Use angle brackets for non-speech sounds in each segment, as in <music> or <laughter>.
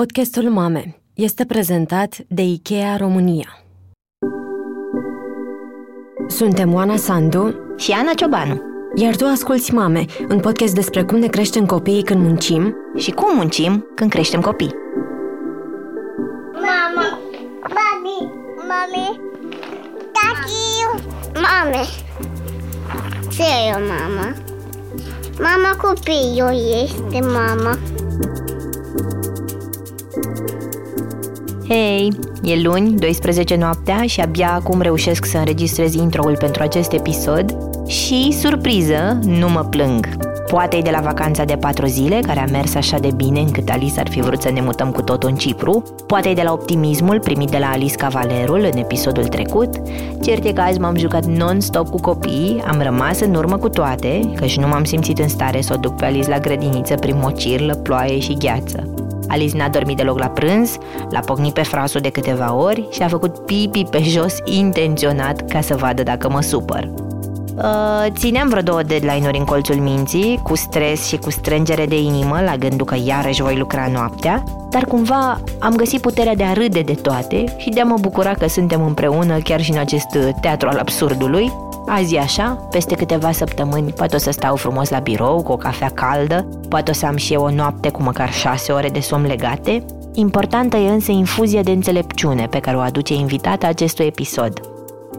Podcastul Mame este prezentat de IKEA România. Suntem Oana Sandu și Ana Ciobanu. Iar tu asculți Mame, un podcast despre cum ne creștem copiii când muncim și cum muncim când creștem copii. Mama, mami, mami, tati, mame. Ce e o mama? Mama copilul este mama. Hei, e luni, 12 noaptea și abia acum reușesc să înregistrez intro-ul pentru acest episod și, surpriză, nu mă plâng. Poate e de la vacanța de patru zile, care a mers așa de bine încât Alice ar fi vrut să ne mutăm cu totul în Cipru, poate e de la optimismul primit de la Alice Cavalerul în episodul trecut, cert e că azi m-am jucat non-stop cu copiii, am rămas în urmă cu toate, căci nu m-am simțit în stare să o duc pe Alice la grădiniță prin mocirlă, ploaie și gheață. Alice n-a dormit deloc la prânz, l-a pocnit pe frasul de câteva ori și a făcut pipi pe jos intenționat ca să vadă dacă mă supăr. Uh, țineam vreo două deadline-uri în colțul minții, cu stres și cu strângere de inimă la gândul că iarăși voi lucra noaptea, dar cumva am găsit puterea de a râde de toate și de a mă bucura că suntem împreună chiar și în acest teatru al absurdului. Azi e așa, peste câteva săptămâni poate o să stau frumos la birou cu o cafea caldă, poate o să am și eu o noapte cu măcar șase ore de somn legate. Importantă e însă infuzia de înțelepciune pe care o aduce invitata acestui episod –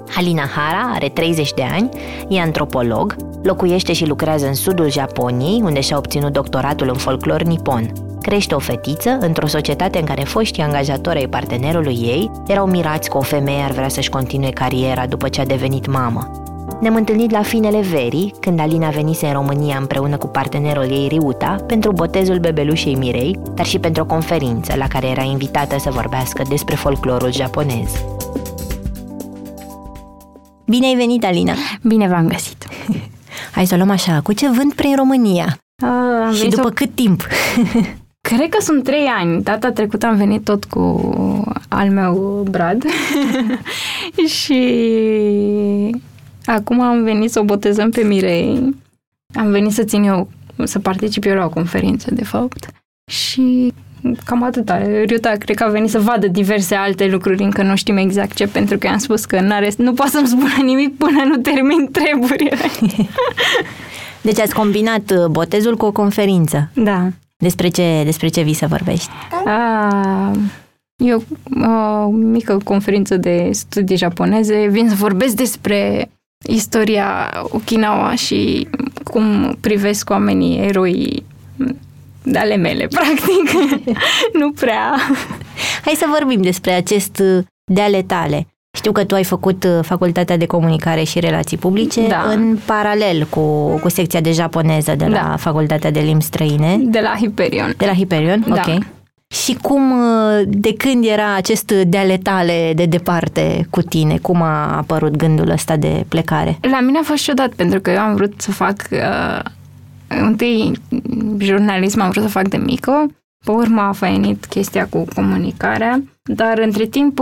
Halina Hara are 30 de ani, e antropolog, locuiește și lucrează în sudul Japoniei, unde și-a obținut doctoratul în folclor nipon. Crește o fetiță într-o societate în care foștii angajatori ai partenerului ei erau mirați că o femeie ar vrea să-și continue cariera după ce a devenit mamă. Ne-am întâlnit la finele verii, când Alina venise în România împreună cu partenerul ei Riuta pentru botezul bebelușei Mirei, dar și pentru o conferință la care era invitată să vorbească despre folclorul japonez. Bine ai venit, Alina! Bine v-am găsit! <laughs> Hai să o luăm așa, cu ce vânt prin România? A, și după o... cât timp? <laughs> Cred că sunt trei ani. Data trecută am venit tot cu al meu Brad <laughs> și acum am venit să o botezăm pe Mirei. Am venit să țin eu, să particip eu la o conferință, de fapt. Și cam atâta. Riuta cred că a venit să vadă diverse alte lucruri, încă nu știm exact ce, pentru că i-am spus că n-are, nu poate să-mi spună nimic până nu termin <laughs> treburile. <laughs> deci ați combinat uh, botezul cu o conferință. Da. Despre ce, despre ce vii să vorbești? A, eu o mică conferință de studii japoneze. Vin să vorbesc despre istoria Okinawa și cum privesc oamenii eroi de ale mele, <laughs> practic. nu prea. Hai să vorbim despre acest uh, de ale tale. Știu că tu ai făcut uh, facultatea de comunicare și relații publice da. în paralel cu, cu secția de japoneză de la da. facultatea de limbi străine. De la Hyperion. De la Hyperion, da. ok. Și cum, uh, de când era acest de ale tale de departe cu tine? Cum a apărut gândul ăsta de plecare? La mine a fost ciudat, pentru că eu am vrut să fac uh, întâi jurnalism am vrut să fac de mică, pe urmă a venit chestia cu comunicarea, dar între timp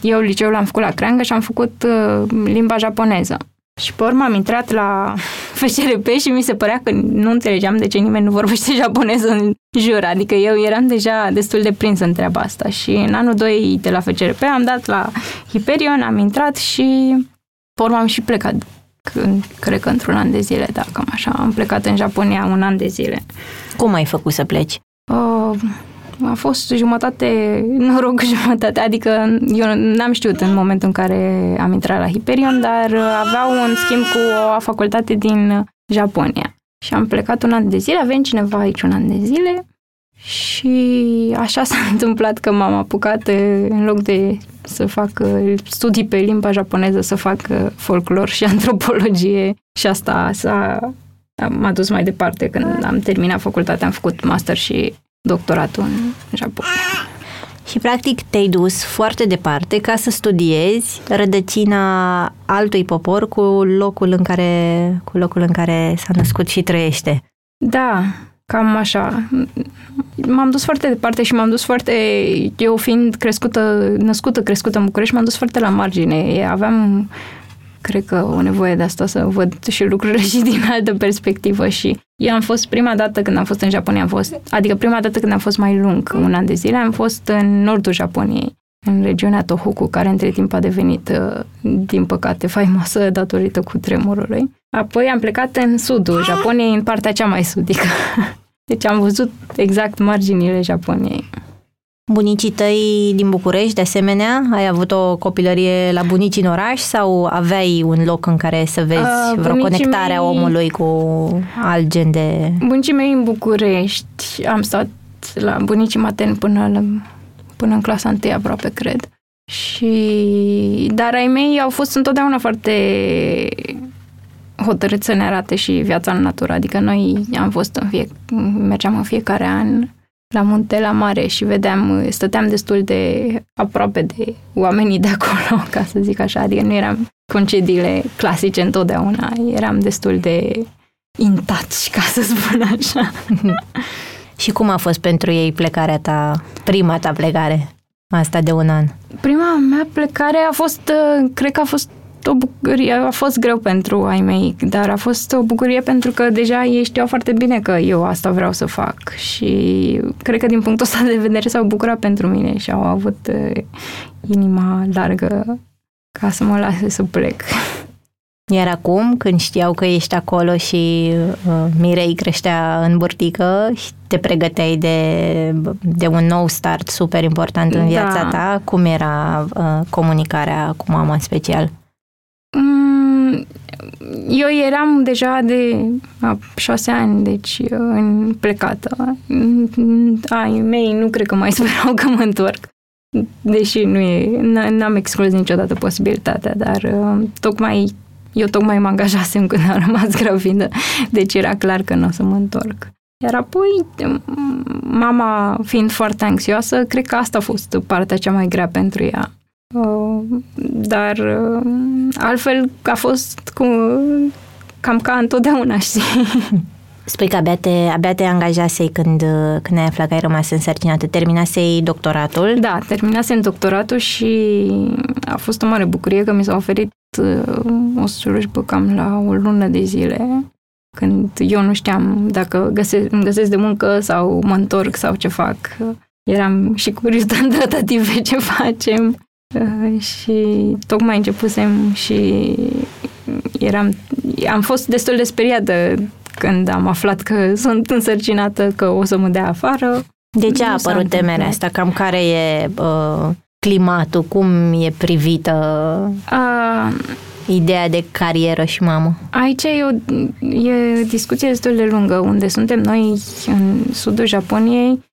eu liceul l-am făcut la Creangă și am făcut uh, limba japoneză. Și pe urmă am intrat la <laughs> FCRP și mi se părea că nu înțelegeam de ce nimeni nu vorbește <laughs> japoneză în jur. Adică eu eram deja destul de prins în treaba asta. Și în anul 2 de la FCRP am dat la Hyperion, am intrat și pe urmă am și plecat cred că într-un an de zile, da, cam așa. Am plecat în Japonia un an de zile. Cum ai făcut să pleci? Uh, a fost jumătate noroc, <laughs> jumătate, adică eu n-am știut în momentul în care am intrat la Hyperion, dar aveau un schimb cu o facultate din Japonia. Și am plecat un an de zile, avem cineva aici un an de zile și așa s-a <laughs> întâmplat că m-am apucat în loc de să fac studii pe limba japoneză, să fac folclor și <laughs> antropologie. Și asta s-a, m-a dus mai departe. Când am terminat facultatea, am făcut master și doctoratul în Japonia. Și practic te-ai dus foarte departe ca să studiezi rădăcina altui popor cu locul în care, cu locul în care s-a născut și trăiește. Da, Cam așa. M-am dus foarte departe și m-am dus foarte... Eu fiind crescută, născută, crescută în București, m-am dus foarte la margine. Aveam cred că o nevoie de asta să văd și lucrurile și din altă perspectivă și eu am fost prima dată când am fost în Japonia, am fost, adică prima dată când am fost mai lung, un an de zile, am fost în nordul Japoniei, în regiunea Tohoku, care între timp a devenit, uh, din păcate, faimoasă datorită cu tremurului. Apoi am plecat în sudul Japoniei, în partea cea mai sudică. <laughs> Deci am văzut exact marginile Japoniei. Bunicii tăi din București, de asemenea, ai avut o copilărie la bunici în oraș sau aveai un loc în care să vezi uh, vreo conectare mei... a omului cu alt gen de... Bunicii mei în București, am stat la bunicii materni până, la, până în clasa întâi aproape, cred. Și... Dar ai mei au fost întotdeauna foarte hotărât să ne arate și viața în natură. Adică noi am fost în fie, mergeam în fiecare an la munte, la mare și vedeam, stăteam destul de aproape de oamenii de acolo, <laughs> ca să zic așa, adică nu eram concediile clasice întotdeauna, eram destul de intaci, ca să spun așa. <laughs> și cum a fost pentru ei plecarea ta, prima ta plecare, asta de un an? Prima mea plecare a fost, cred că a fost o bucurie, a fost greu pentru ai mei, dar a fost o bucurie pentru că deja ei știau foarte bine că eu asta vreau să fac și cred că din punctul ăsta de vedere s-au bucurat pentru mine și au avut uh, inima largă ca să mă lase să plec. Iar acum, când știau că ești acolo și uh, Mirei creștea în burtică și te pregăteai de, de un nou start super important în viața da. ta, cum era uh, comunicarea cu mama în special? Mm, eu eram deja de a, șase ani, deci uh, în plecată. Ai mei nu cred că mai <laughs> sperau că mă întorc. Deși nu e, n-am exclus niciodată posibilitatea, dar uh, tocmai eu tocmai mă angajasem când am rămas gravidă, deci era clar că nu o să mă întorc. Iar apoi, mama fiind foarte anxioasă, cred că asta a fost partea cea mai grea pentru ea. Uh, dar uh, altfel a fost cu, cam ca întotdeauna, <laughs> știi? Spui că abia te, abia te angajasei când, când ai aflat că ai rămas însărcinată. Terminasei doctoratul? Da, terminasem doctoratul și a fost o mare bucurie că mi s-a oferit uh, o slujbă cam la o lună de zile când eu nu știam dacă găse, îmi găsesc de muncă sau mă întorc sau ce fac. Eram și curios de tratative ce facem. Uh, și tocmai începusem și eram, am fost destul de speriată când am aflat că sunt însărcinată, că o să mă dea afară. De ce a apărut temerea asta? Cam care e uh, climatul? Cum e privită uh, ideea de carieră și mamă? Aici e o, e o discuție destul de lungă. Unde suntem noi, în sudul Japoniei, Uh,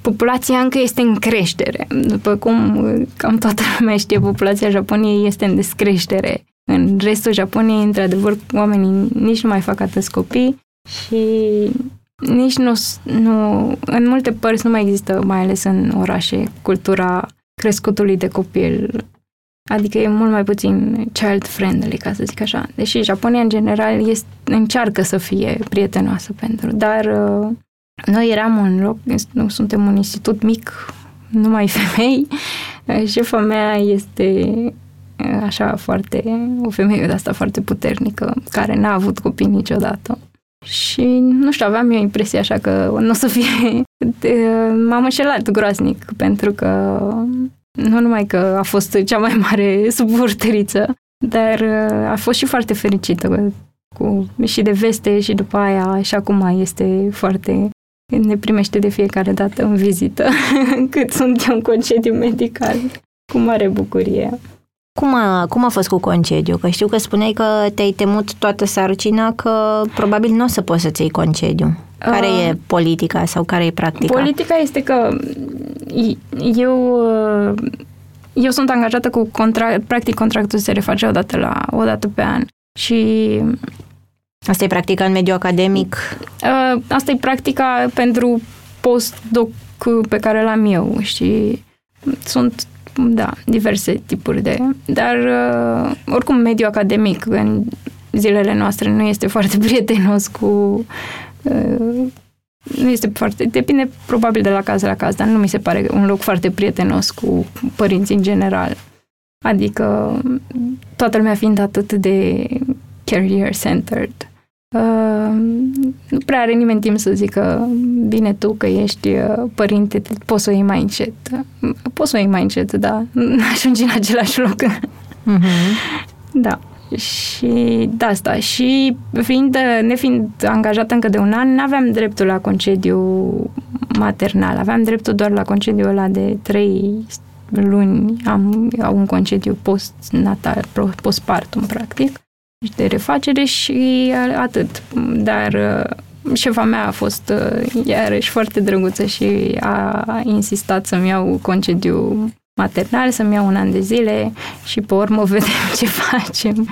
populația încă este în creștere. După cum uh, cam toată lumea știe, populația Japoniei este în descreștere. În restul Japoniei, într-adevăr, oamenii nici nu mai fac atâți copii și nici nu, nu, în multe părți nu mai există, mai ales în orașe, cultura crescutului de copil. Adică e mult mai puțin child-friendly, ca să zic așa. Deși Japonia, în general, este, încearcă să fie prietenoasă pentru, dar uh, noi eram un loc, nu suntem un institut mic, numai femei. <laughs> Șefa mea este așa foarte, o femeie de asta foarte puternică, care n-a avut copii niciodată. Și, nu știu, aveam eu impresia așa că nu o să fie... De, <laughs> m-am înșelat groaznic, pentru că nu numai că a fost cea mai mare <laughs> suporteriță, dar a fost și foarte fericită cu, și de veste și după aia și acum este foarte ne primește de fiecare dată în vizită, <laughs> cât sunt eu în concediu medical, cu mare bucurie. Cum a, cum a fost cu concediu? Că știu că spuneai că te-ai temut toată sarcina, că probabil nu o să poți să-ți iei concediu. Care uh, e politica sau care e practica? Politica este că eu, eu sunt angajată cu contract, practic contractul se reface odată, la, odată pe an. Și Asta e practica în mediul academic? Uh, asta e practica pentru postdoc pe care l-am eu și sunt, da, diverse tipuri de... Dar, uh, oricum, mediul academic în zilele noastre nu este foarte <laughs> prietenos cu... Uh, nu este foarte... Depinde probabil de la caz la caz, dar nu mi se pare un loc foarte prietenos cu părinții în general. Adică toată lumea fiind atât de career-centered, uh, nu prea are nimeni timp să zică bine tu că ești uh, părinte, poți să o iei mai încet. Poți să o iei mai încet, da. <laughs> Ajungi în același loc. Mm-hmm. Da. Și de asta. Și fiind, nefiind angajată încă de un an, n-aveam dreptul la concediu maternal. Aveam dreptul doar la concediu ăla de trei luni. Am, am un concediu post-natal, postpartum, practic, de refacere și atât. Dar șefa mea a fost iarăși foarte drăguță și a insistat să-mi iau concediu maternal, să-mi iau un an de zile și pe urmă <laughs> vedem ce facem.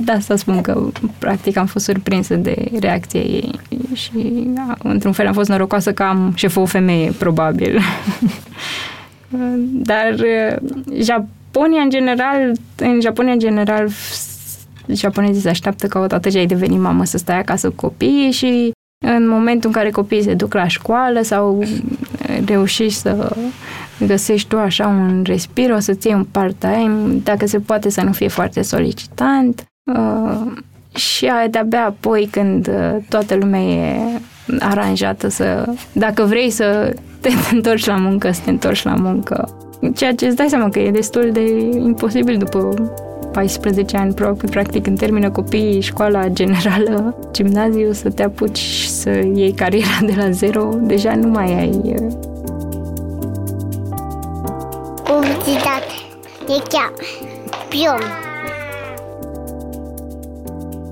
De asta spun că, practic, am fost surprinsă de reacția ei și, într-un fel, am fost norocoasă că am șefă o femeie, probabil. <laughs> Dar Japonia, în general, în Japonia, în general, japonezii se așteaptă ca odată ce ai devenit mamă să stai acasă cu copiii și în momentul în care copiii se duc la școală sau reușești să găsești tu așa un respiro, o să-ți iei un part-time, dacă se poate să nu fie foarte solicitant. Uh, și de-abia apoi când uh, toată lumea e aranjată să, dacă vrei să te <laughs> întorci la muncă, să te întorci la muncă. Ceea ce îți dai seama că e destul de imposibil după 14 ani, practic când termină copiii școala generală, gimnaziu, să te apuci să iei cariera de la zero, deja nu mai ai uh, publicitate. E chiar pion.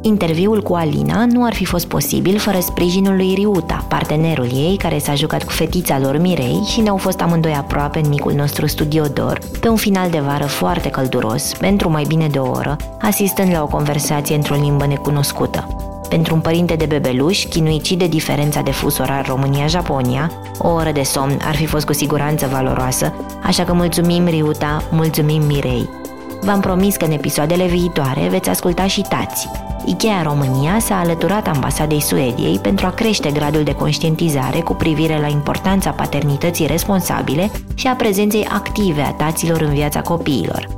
Interviul cu Alina nu ar fi fost posibil fără sprijinul lui Riuta, partenerul ei care s-a jucat cu fetița lor Mirei și ne-au fost amândoi aproape în micul nostru studio Dor, pe un final de vară foarte călduros, pentru mai bine de o oră, asistând la o conversație într-o limbă necunoscută. Pentru un părinte de bebeluș, chinuit și de diferența de fus orar România-Japonia, o oră de somn ar fi fost cu siguranță valoroasă, așa că mulțumim Riuta, mulțumim Mirei. V-am promis că în episoadele viitoare veți asculta și tați. Ikea România s-a alăturat ambasadei Suediei pentru a crește gradul de conștientizare cu privire la importanța paternității responsabile și a prezenței active a taților în viața copiilor.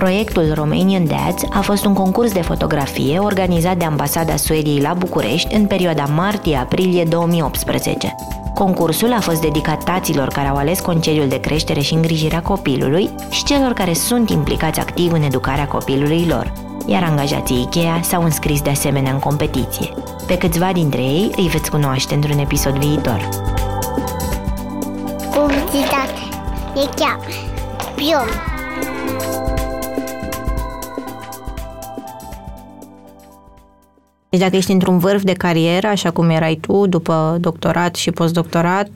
Proiectul Romanian Dads a fost un concurs de fotografie organizat de Ambasada Suediei la București în perioada martie-aprilie 2018. Concursul a fost dedicat taților care au ales concediul de creștere și îngrijirea copilului și celor care sunt implicați activ în educarea copilului lor, iar angajații IKEA s-au înscris de asemenea în competiție. Pe câțiva dintre ei îi veți cunoaște într-un episod viitor. Publicitate. E chiar. Pion. Deci dacă ești într-un vârf de carieră, așa cum erai tu, după doctorat și postdoctorat,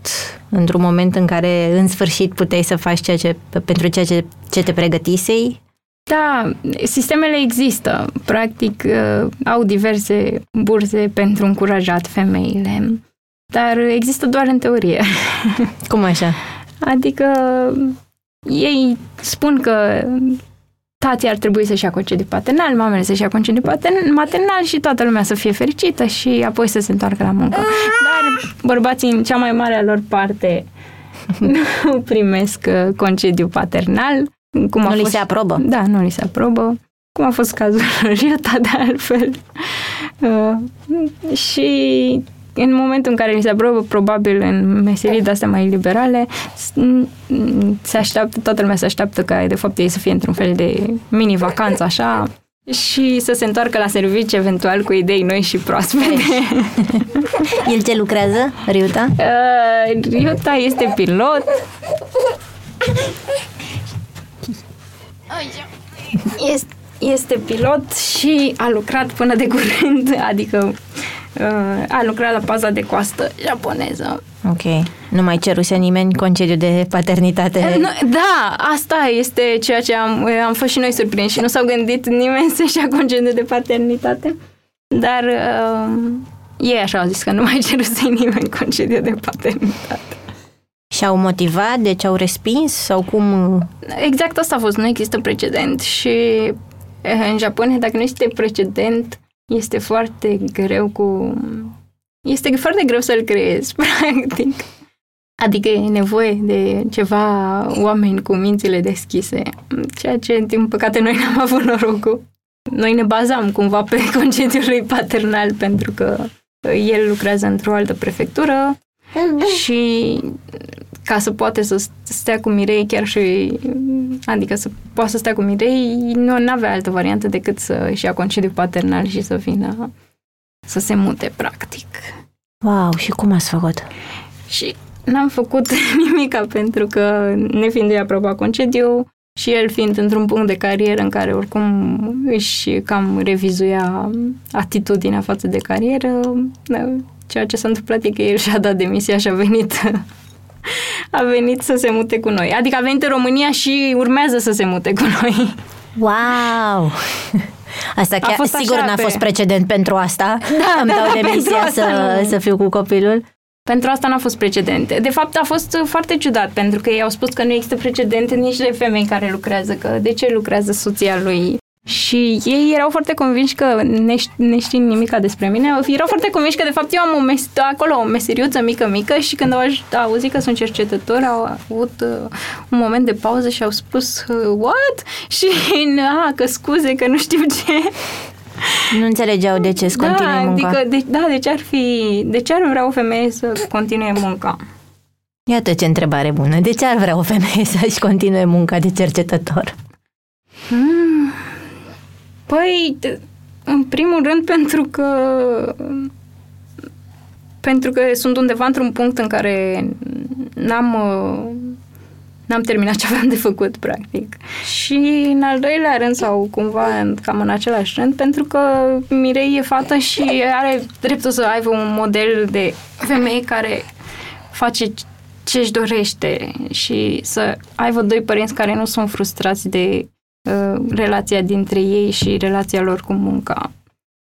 într-un moment în care în sfârșit puteai să faci ceea ce, pentru ceea ce, ce te pregătisei? Da, sistemele există. Practic, uh, au diverse burse pentru încurajat femeile, dar există doar în teorie. Cum așa? <laughs> Adică ei spun că tații ar trebui să-și ia concediu paternal, mamele să-și ia concediu maternal și toată lumea să fie fericită și apoi să se întoarcă la muncă. Dar bărbații, în cea mai mare a lor parte, <laughs> nu primesc uh, concediu paternal. Cum nu a li fost... se aprobă? Da, nu li se aprobă. Cum a fost cazul <laughs> Riota, de altfel. Uh, și în momentul în care li se aprobă, probabil în meserii de astea mai liberale, se așteaptă, toată lumea se așteaptă ca de fapt ei să fie într-un fel de mini-vacanță așa și să se întoarcă la serviciu eventual cu idei noi și proaspete. El ce lucrează, Riuta? <laughs> Uh, Riuta este pilot. Este, este pilot și a lucrat până de curând, <laughs> adică uh, a lucrat la paza de coastă japoneză. Ok. Nu mai ceruse nimeni concediu de paternitate? Eh, nu, da, asta este ceea ce am, am fost și noi surprinși și nu s-au gândit nimeni <laughs> să-și ia concediu de paternitate. Dar uh, ei așa au zis că nu mai ceruse <laughs> nimeni concediu de paternitate. Și-au motivat? Deci au respins? Sau cum? Exact asta a fost. Nu există precedent și eh, în Japonia, dacă nu este precedent, este foarte greu cu... Este foarte greu să-l creezi, <laughs> practic. Adică e nevoie de ceva oameni cu mințile deschise, ceea ce, din păcate, noi n-am avut norocul. Noi ne bazam cumva pe <laughs> concediul lui paternal pentru că el lucrează într-o altă prefectură și ca să poate să stea cu Mirei chiar și, adică să poată să stea cu Mirei, nu avea altă variantă decât să își ia concediu paternal și să vină să se mute, practic. Wow, și cum ați făcut? Și n-am făcut <laughs> nimica pentru că, nefiind de aproba concediu, și el fiind într-un punct de carieră în care oricum își cam revizuia atitudinea față de carieră, da, ceea ce s-a întâmplat e că el și-a dat demisia și a venit <laughs> a venit să se mute cu noi. Adică a venit în România și urmează să se mute cu noi. Wow! Asta chiar, A fost sigur așa n-a pe- fost precedent pentru asta. Da, Îmi da, dau da, pentru demisia asta să, nu. să fiu cu copilul. Pentru asta n-a fost precedent. De fapt, a fost foarte ciudat, pentru că ei au spus că nu există precedent nici de femei care lucrează, că de ce lucrează soția lui. Și ei erau foarte convinși că, neș- neștiind nimica despre mine, erau foarte convinși că, de fapt, eu am o mes- acolo o meseriuță mică, mică și când au aj- au auzit că sunt cercetător, au avut uh, un moment de pauză și au spus, uh, what? <laughs> Și, a, că scuze, că nu știu ce. Nu înțelegeau de ce să continui da, munca. Adică, de, da, de ce ar fi, de ce ar vrea o femeie să continue munca? Iată ce întrebare bună. De ce ar vrea o femeie să-și continue munca de cercetător? Hmm. Păi, de- în primul rând <laughs> pentru că pentru că sunt undeva într-un punct în care n-am uh, n-am terminat ce aveam de făcut, practic. Și în al doilea rând, sau cumva în- cam în același rând, pentru că Mirei e fată și are dreptul să aibă un model de femeie care face ce își dorește și să aibă doi părinți care nu sunt frustrați de uh, relația dintre ei și relația lor cu munca.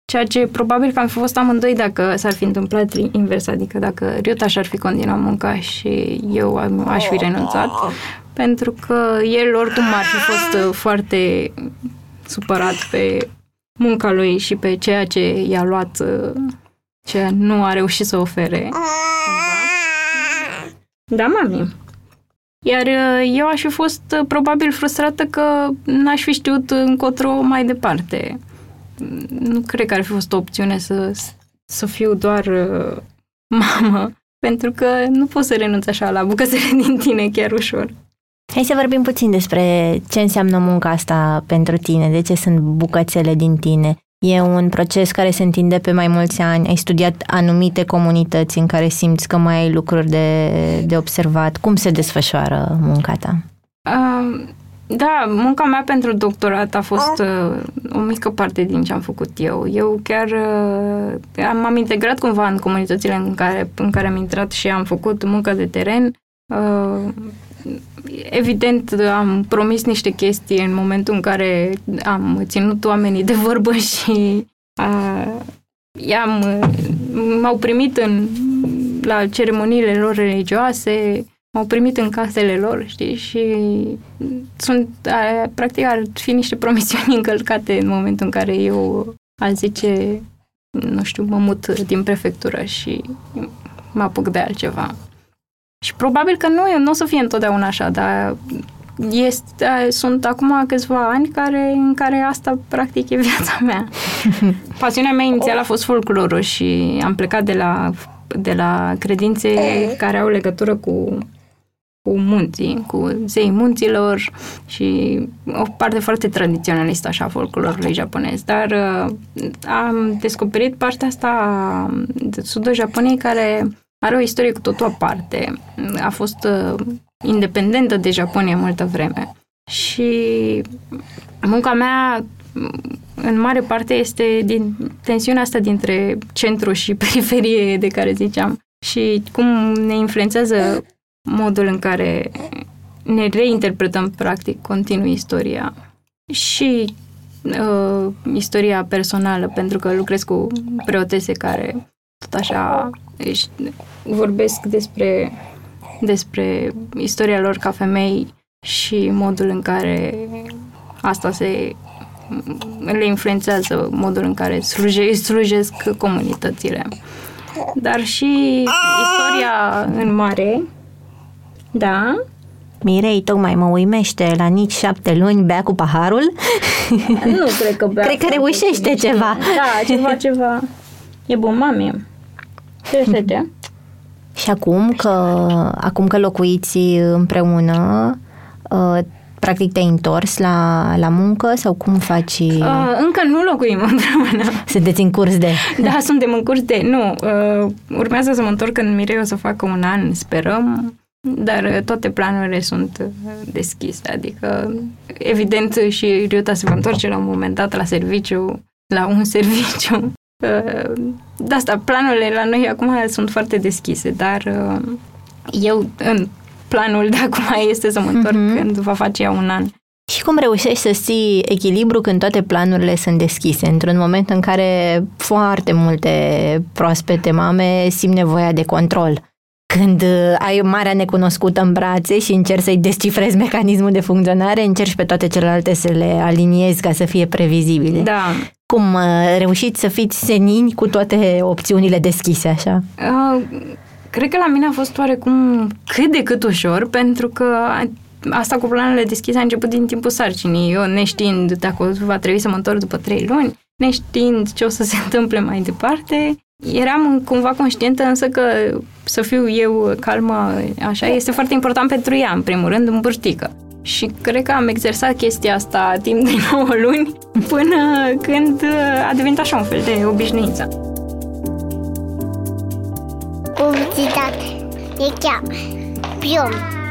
Ceea ce probabil că am fi fost amândoi dacă s-ar fi întâmplat invers, adică dacă Riuta și-ar fi continuat munca și eu am- aș fi renunțat, pentru că el oricum ar fi fost uh, foarte supărat pe munca lui și pe ceea ce i-a luat, uh, ce nu a reușit să ofere. Da, mami. Iar uh, eu aș fi fost uh, probabil frustrată că n-aș fi știut încotro mai departe. Nu cred că ar fi fost o opțiune să, să fiu doar uh, mamă, pentru că nu poți să renunți așa la bucățele <laughs> din tine chiar ușor. Hai să vorbim puțin despre ce înseamnă munca asta pentru tine, de ce sunt bucățele din tine. E un proces care se întinde pe mai mulți ani, ai studiat anumite comunități în care simți că mai ai lucruri de, de observat. Cum se desfășoară munca ta? Uh, da, munca mea pentru doctorat a fost uh, o mică parte din ce am făcut eu. Eu chiar uh, am, m-am integrat cumva în comunitățile în care, în care am intrat și am făcut muncă de teren. Uh, evident, am promis niște chestii în momentul în care am ținut oamenii de vorbă <laughs> și uh, i-am, m-au primit în, la ceremoniile lor religioase, m-au primit în casele lor, știi, și sunt, a, practic, ar fi niște promisiuni <laughs> încălcate în momentul în care eu aș zice, nu știu, mă mut din prefectură și mă apuc de altceva. Și probabil că nu, nu o să fie întotdeauna așa, dar este, sunt acum câțiva ani care, în care asta practic e viața mea. <laughs> Pasiunea mea inițială a fost folclorul și am plecat de la, de la credințe care au legătură cu, cu munții, cu zei munților și o parte foarte tradiționalistă așa a folclorului japonez. Dar uh, am descoperit partea asta de sud Japoniei care are o istorie cu totul aparte. A fost uh, independentă de Japonia multă vreme. Și munca mea în mare parte este din tensiunea asta dintre centru și <laughs> periferie de care ziceam și cum ne influențează modul în care ne reinterpretăm practic continuu istoria și uh, istoria personală, pentru că lucrez cu preotese care tot așa își vorbesc despre, despre istoria lor ca femei și modul în care asta se le influențează modul în care sluje, slujesc comunitățile. Dar și istoria în mare Da? Mirei tocmai mă uimește la nici șapte luni, bea cu paharul. Nu cred că bea Cred că foarte reușește bine. ceva. Da, ceva, ceva. E bun, mami. Crește-te. Și acum că, acum că locuiți împreună, uh, practic te-ai întors la, la muncă sau cum faci? Uh, încă nu locuim <laughs> împreună. Sunteți în curs de... Da, suntem în curs de... Nu, uh, urmează să mă întorc în Mirei, o să facă un an, sperăm, dar uh, toate planurile sunt uh, deschise, adică evident și Riuta se va întoarce la un moment dat la serviciu, la un <laughs> serviciu. Uh, de asta, planurile la noi acum sunt foarte deschise, dar uh, eu în planul de acum este să mă întorc Mhm. când va face ea un an. Și cum reușești să ții echilibru când toate planurile sunt deschise, într-un moment în care foarte multe proaspete mame simt nevoia de control? Când uh, ai marea necunoscută în brațe și încerci să-i descifrezi mecanismul de funcționare, încerci pe toate celelalte să le aliniezi ca să fie previzibile. Da, Cum uh, reușiți să fiți senini cu toate opțiunile deschise, așa? Uh, cred că la mine a fost oarecum cât de cât ușor, pentru că asta cu planurile deschise a început din timpul sarcinii. Eu neștiind dacă va trebui să mă întorc după trei luni, neștiind ce o să se întâmple mai departe, eram cumva conștientă însă că să fiu eu calmă așa este foarte important pentru ea, în primul rând, în burtică. Și cred că am exersat chestia asta timp de <laughs> 9 luni până când a devenit așa un fel de obișnuință. Publicitate. E cheamă. Pion.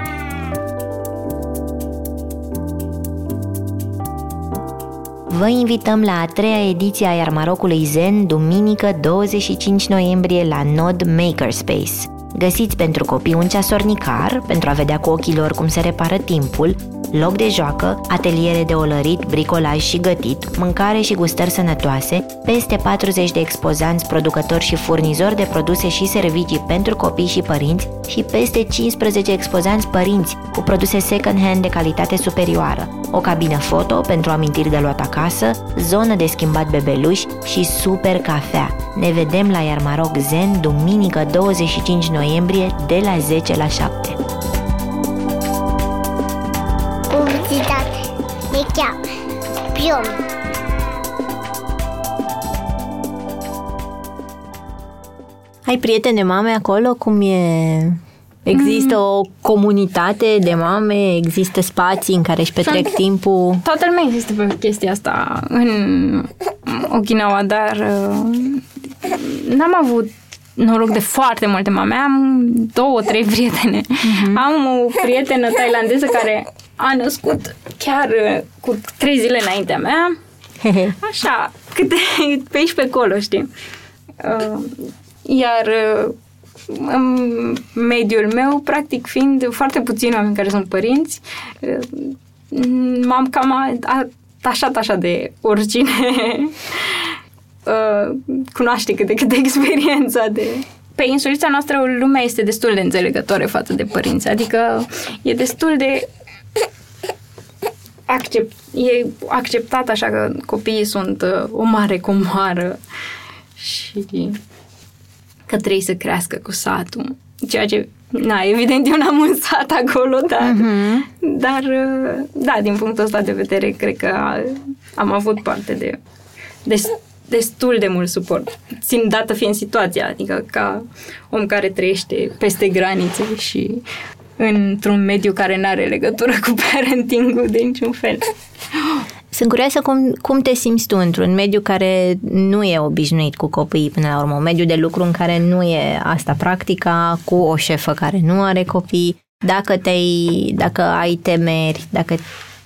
Vă invităm la a treia ediție a Iarmarocului Zen, duminică 25 noiembrie la Nod Makerspace. Găsiți pentru copii un ceasornicar, pentru a vedea cu ochii lor cum se repară timpul, loc de joacă, ateliere de olărit, bricolaj și gătit, mâncare și gustări sănătoase, peste 40 de expozanți, producători și furnizori de produse și servicii pentru copii și părinți și peste 15 expozanți părinți cu produse second-hand de calitate superioară, o cabină foto pentru amintiri de luat acasă, zonă de schimbat bebeluși și super cafea. Ne vedem la Iarmaroc Zen duminică 25 noiembrie de la 10 la 7. Publicitate. E cheamă. Pion. Ai prietene mame acolo? Cum e? Există o comunitate de mame? Există spații în care își petrec Sunt- timpul? Toată lumea există pe chestia asta în Okinawa, dar uh, n-am avut noroc de foarte multe mame. Am două, trei prietene. Am o prietenă tailandeză care a născut chiar uh, cu trei zile înaintea mea. <laughs> Așa, câte pe aici pe acolo, știi? Uh, Iar uh, în mediul meu, practic fiind foarte puțini oameni care sunt părinți, uh, m-am cam atașat așa de oricine <laughs> uh, cunoaște cât de cât experiența de... Pe insulița noastră lumea este destul de înțelegătoare față de părinți, adică e destul de accept, e acceptat așa că copiii sunt uh, o mare comoară și că trebuie să crească cu satul. Ceea ce, na, evident eu n-am un sat acolo, dar, Mhm. dar uh, da, din punctul ăsta de vedere, cred că am avut parte de, de destul de mult suport, țin dată fiind situația, adică ca om care trăiește peste granițe și într-un mediu care nu are legătură cu parenting-ul de niciun fel. Sunt curioasă cum, cum te simți tu într-un mediu care nu e obișnuit cu copiii până la urmă, un mediu de lucru în care nu e asta practica, cu o șefă care nu are copii, dacă, te-ai, dacă ai temeri, dacă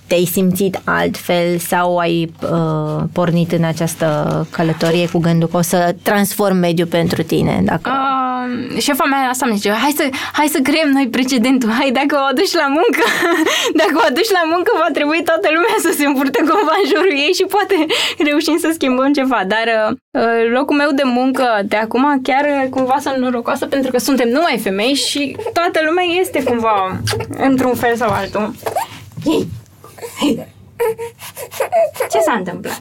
te-ai simțit altfel sau ai uh, pornit în această călătorie cu gândul că o să transform mediul pentru tine. Dacă... Uh, șefa mea asta îmi zice, hai să, hai să creăm noi precedentul, hai dacă o aduci la muncă, <laughs> dacă o aduci la muncă va trebui toată lumea să se împurte cumva în jurul ei și poate reușim să schimbăm ceva, dar uh, locul meu de muncă de acum chiar uh, cumva sunt norocoasă pentru că suntem numai femei și toată lumea este cumva într-un fel sau altul. Ei, Hei. Ce s-a întâmplat?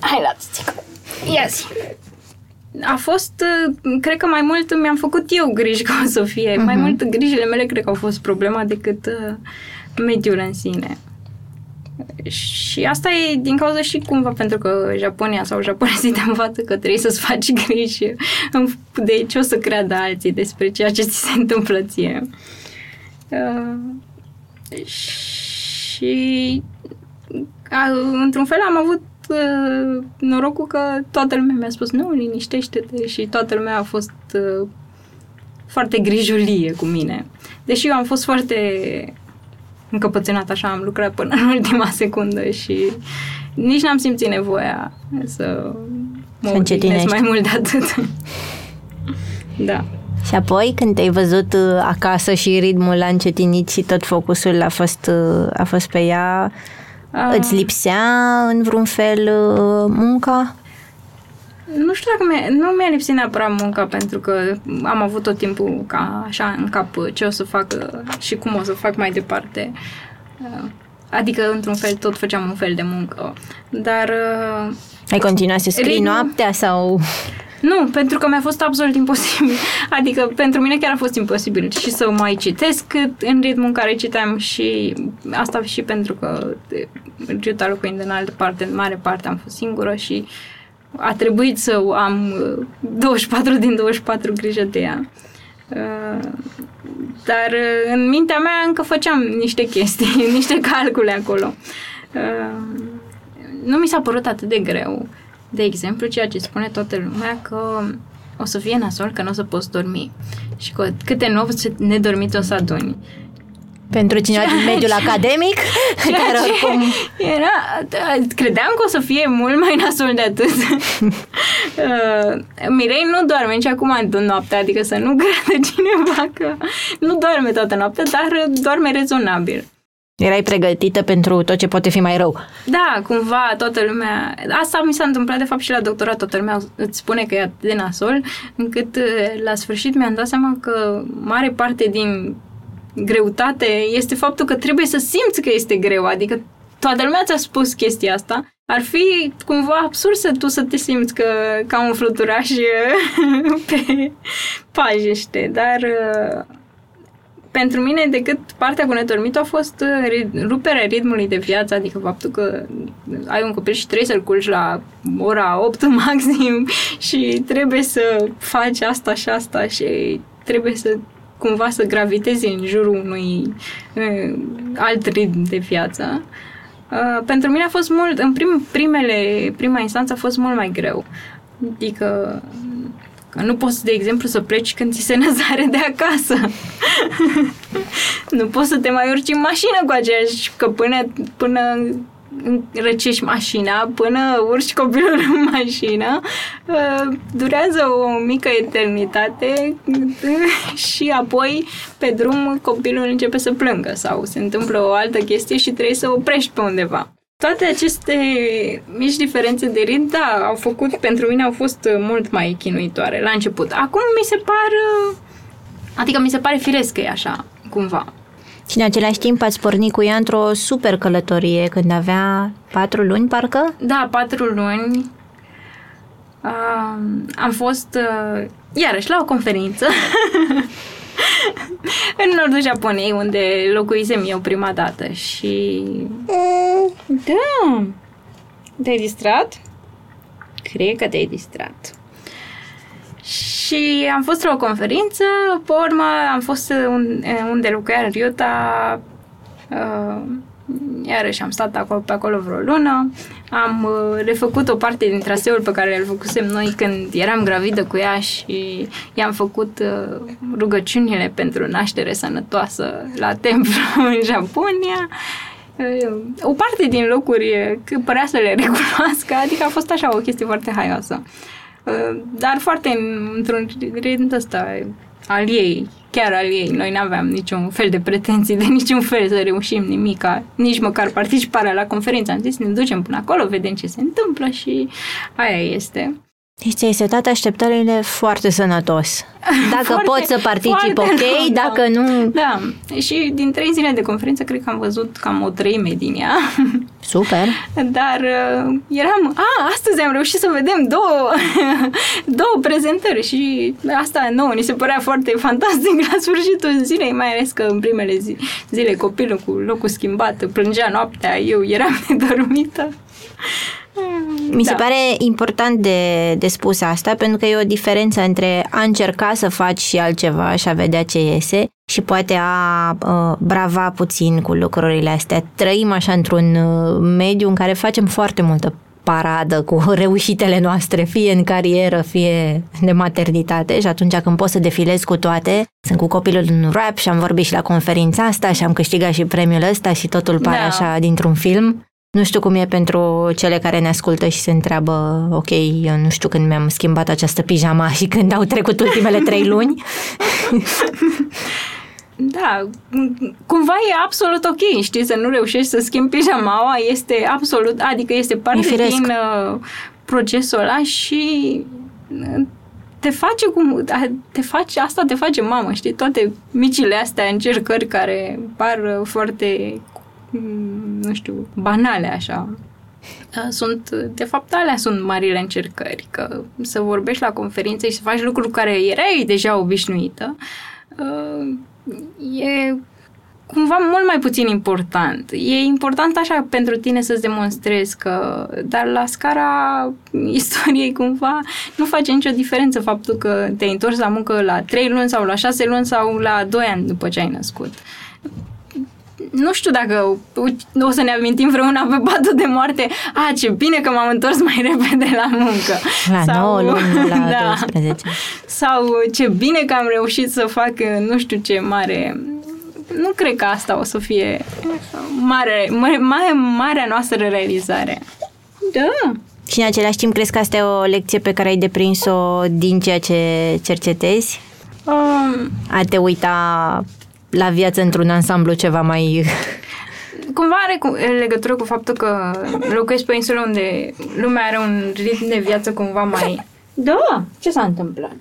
Hai, lasă-ți. Ia zi. a fost, uh, cred că mai mult mi-am făcut eu griji ca o să fie. Uh-huh. Mai mult grijile mele cred că au fost problema decât uh, mediul în sine. Și asta e din cauza și cumva pentru că Japonia sau japonezii te învață că trebuie să-ți faci griji de ce o să creadă alții despre ceea ce ți se întâmplă ție. Uh, și uh, într-un fel am avut uh, norocul că toată lumea mi-a spus nu, liniștește-te și toată lumea a fost uh, foarte grijulie cu mine. Deși eu am fost foarte încăpățânat așa, am lucrat până în <laughs> ultima secundă și nici n-am simțit nevoia să mă odihnesc mai mult de atât. <laughs> da. Și apoi, când te-ai văzut uh, acasă și ritmul a încetinit și tot focusul a fost, uh, a fost pe ea, a... îți lipsea în vreun fel uh, munca? Nu știu dacă mi-a, nu mi-a lipsit neapărat munca pentru că am avut tot timpul ca așa în cap ce o să fac și cum o să fac mai departe. Adică, într-un fel, tot făceam un fel de muncă. Dar... Ai continuat să scrii ritm... noaptea sau... Nu, pentru că mi-a fost absolut imposibil. <laughs> Adică pentru mine chiar a fost imposibil și să mai citesc în ritmul în care citeam și asta și pentru că Giuta locuind în altă parte, în mare parte am fost singură și a trebuit să am 24 uh, din 24 grijă de ea. Uh, dar uh, în mintea mea încă făceam niște chestii, <laughs> niște calcule acolo. Nu mi s-a părut atât de greu de exemplu, ceea ce spune toată lumea că o să fie nasol, că nu o să poți dormi și că câte nopți nedormit o să aduni. Pentru cineva din mediul academic, <laughs> care oricum... Era, credeam că o să fie mult mai nasol de atât. <laughs> uh, Mirei nu doarme nici acum în noaptea, adică să nu <laughs> creadă cineva că nu doarme toată noaptea, dar doarme rezonabil. Erai pregătită pentru tot ce poate fi mai rău. Da, cumva toată lumea... Asta mi s-a întâmplat de fapt și la doctorat. Toată lumea îți spune că e atât de nasol, încât uh, la sfârșit mi-am dat seama că mare parte din greutate este faptul că trebuie să simți că este greu. Adică toată lumea ți-a spus chestia asta. Ar fi cumva absurd să tu să te simți că ca un fluturaș <laughs> pe pajește, dar uh, pentru mine, decât partea cu nedormit, a fost uh, ruperea ritmului de viață, adică faptul că ai un copil și trebuie să-l culci la ora 8 <laughs> maxim și trebuie să faci asta și asta și trebuie să cumva să gravitezi în jurul unui uh, alt ritm de viață. Uh, pentru mine a fost mult, în prim, primele, prima instanță a fost mult mai greu. Adică nu poți, de exemplu, să pleci când ți se năzare de acasă. nu poți să te mai urci în mașină cu aceeași, că până, până răcești mașina, până urci copilul în mașină, uh, durează o mică eternitate și apoi pe drum copilul începe să plângă sau se întâmplă o altă chestie și trebuie să oprești pe undeva. Toate aceste mici diferențe de ritm, da, au făcut, pentru mine au fost mult mai chinuitoare la început. Acum mi se par, adică mi se pare firesc că e așa, cumva. Și în același timp ați pornit cu ea într-o super călătorie când avea patru luni, parcă? Da, patru luni. Uh, am fost, uh, iarăși, la o conferință <laughs> în nordul Japoniei, unde locuisem eu prima dată și... Da! Te-ai distrat? Cred că te-ai distrat. Și am fost la o conferință, pe urmă am fost unde locuia Ryota, uh, iarăși am stat acolo, pe acolo vreo lună, am uh, refăcut o parte din traseul pe care îl făcusem noi când eram gravidă cu ea și i-am făcut uh, rugăciunile pentru naștere sănătoasă la templu <laughs> în Japonia. Uh, o parte din locuri părea să le recunoască, adică a fost așa o chestie foarte haioasă. Dar foarte într-un ritm ăsta al ei, chiar al ei. Noi nu aveam niciun fel de pretenții de niciun fel să reușim nimica, nici măcar participarea la conferință. Am zis, ne ducem până acolo, vedem ce se întâmplă și aia este. Deci ți-ai setat așteptările foarte sănătos. <laughs> Dacă Foarte- poți să participi, foarte ok, rău, da. dacă nu, Da, și din trei zile de conferință cred că am văzut cam o treime din ea. <laughs> super. Dar uh, eram, a, astăzi am reușit să vedem două, <laughs> două prezentări și asta nouă ni se părea foarte fantastic la sfârșitul zilei, mai ales că în primele zi, zile copilul cu locul schimbat plângea noaptea, eu eram nedormită. Mi se Da. pare important de, de spus asta, pentru că e o diferență între a încerca să faci și altceva și a vedea ce iese și poate a uh, brava puțin cu lucrurile astea. Trăim așa într-un uh, mediu în care facem foarte multă paradă cu <laughs> reușitele noastre, fie în carieră, fie de maternitate și atunci când poți să defilezi cu toate, sunt cu copilul în rap și am vorbit și la conferința asta și am câștigat și premiul ăsta și totul pare Da. așa dintr-un film. Nu știu cum e pentru cele care ne ascultă și se întreabă, ok, eu nu știu când mi-am schimbat această pijama <laughs> și când au trecut ultimele trei luni. <laughs> Da, cumva e absolut ok, știi, să nu reușești să schimbi pijamaua, este absolut, adică este E parte firesc. din uh, procesul ăla și uh, te face cum, a- te face, asta te face mamă, știi, toate micile astea încercări care par uh, foarte, mm, nu știu, banale așa. Uh, Sunt, de fapt, alea sunt marile încercări, că să vorbești la conferințe și să faci lucruri cu care erai deja obișnuită, uh, e cumva mult mai puțin important. E important așa pentru tine să-ți demonstrezi că, dar la scara istoriei cumva nu face nicio diferență faptul că te-ai întors la muncă la 3 luni sau la 6 luni sau la 2 ani după ce ai născut. Nu știu dacă o să ne amintim vreuna pe patul de moarte. A, ce bine că m-am întors mai repede la muncă. La 9 luni, nu <laughs> la da. 12. Sau ce bine că am reușit să fac nu știu ce mare... Nu cred că asta o să fie mare, mare, mare, marea noastră realizare. Da. Și în același timp, crezi că asta e o lecție pe care ai deprins-o din ceea ce cercetezi? Um, A te uita la viață într-un ansamblu ceva mai... <laughs> cumva are cu, legătură cu faptul că locuiesc pe o insulă unde lumea are un ritm de viață cumva mai... Da! Ce s-a întâmplat?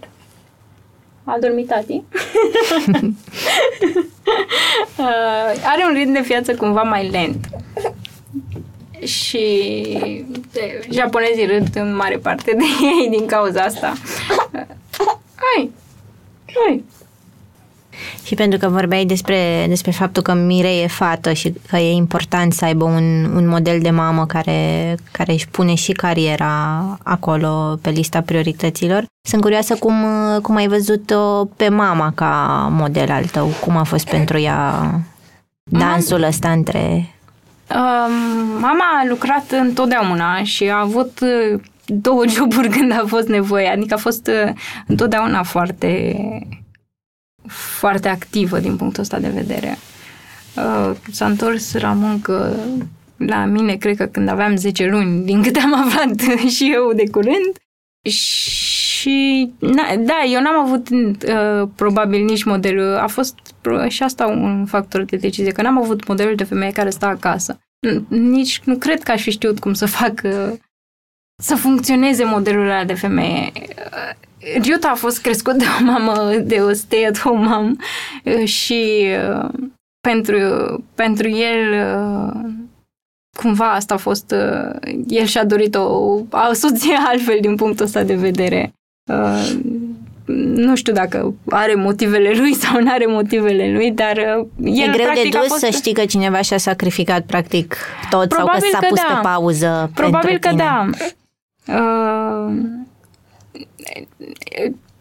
A dormit tati? <laughs> <laughs> uh, are un ritm de viață cumva mai lent. Și de, japonezii râd în mare parte de ei din cauza asta. Uh, hai! Hai! Și pentru că vorbeai despre, despre faptul că Mirei e fată și că e important să aibă un, un model de mamă care, care își pune și cariera acolo pe lista priorităților. Sunt curioasă cum, cum ai văzut-o pe mama ca model al tău, cum a fost pentru ea dansul ăsta între... Um, mama a lucrat întotdeauna și a avut uh, două <laughs> joburi când a fost nevoie, adică a fost uh, întotdeauna foarte foarte activă din punctul ăsta de vedere. Uh, s-a întors la muncă la mine, cred că când aveam 10 luni, din câte am aflat <laughs> și eu de curând. Și na, da, eu n-am avut uh, probabil nici modelul, a fost pro- și asta un factor de decizie, că n-am avut modelul de femeie care stă acasă. N- Nici nu cred că aș fi știut cum să fac uh, să funcționeze modelul ăla de femeie. Uh, Ryuta a fost crescut de o mamă, de o stay-at-home mom uh, și uh, pentru, pentru el uh, cumva asta a fost, uh, el și-a dorit o, o soție <laughs> altfel din punctul ăsta de vedere. Uh, nu știu dacă are motivele lui sau nu are motivele lui, dar uh, el e greu de practic a dus fost... să știi că cineva și-a sacrificat practic tot Probabil sau că s-a că pus da. pe pauză Probabil pentru că tine. da. Uh,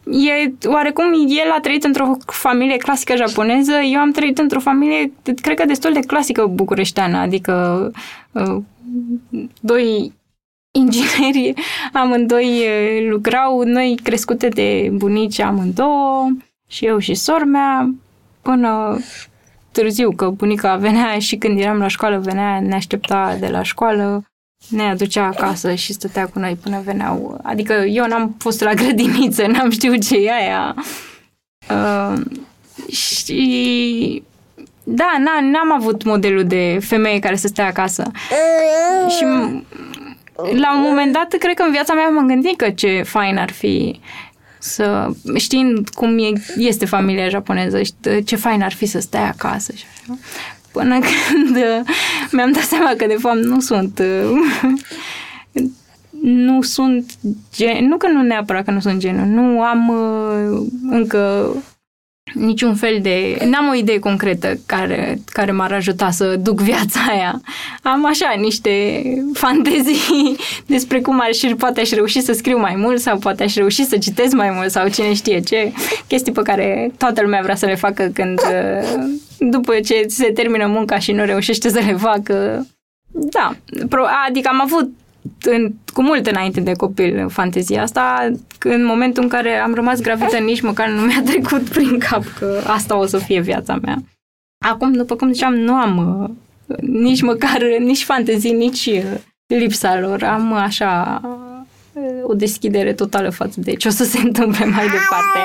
e, oarecum el a trăit într-o familie clasică japoneză, eu am trăit într-o familie, cred că destul de clasică bucureșteană, adică uh, doi ingineri, <laughs> amândoi uh, lucrau, noi crescute de bunici amândouă, și eu și sora mea, până târziu, că bunica venea și când eram la școală venea, ne aștepta de la școală, ne aducea acasă și stătea cu noi până veneau. Adică eu n-am fost la grădiniță, <laughs> n-am știut ce e aia. Uh, și da, n- n-am avut modelul de femeie care să stea acasă. Și m- la un moment dat, cred că în viața mea m-am gândit că ce fain ar fi să, știind cum e, este familia japoneză, ce fain ar fi să stai acasă și așa. Până când mi-am dat seama că de fapt nu sunt nu sunt gen, nu că nu neapărat că nu sunt genul, nu am uh, încă niciun fel de... N-am o idee concretă care, care m-ar ajuta să duc viața aia. Am așa niște fantezii <laughs> despre cum aș, poate aș reuși să scriu mai mult sau poate aș reuși să citesc mai mult sau cine știe ce. Chestii pe care toată lumea vrea să le facă când după ce se termină munca și nu reușește să le facă. Da, adică am avut în, cu mult înainte de copil fantezia asta, în momentul în care am rămas gravidă, nici măcar nu mi-a trecut prin cap că asta o să fie viața mea. Acum, după cum ziceam, nu am uh, nici măcar, nici fantezii, nici uh, lipsa lor. Am așa uh, o deschidere totală față de ce o să se întâmple mai departe.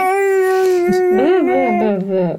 Bă, bă, bă, bă.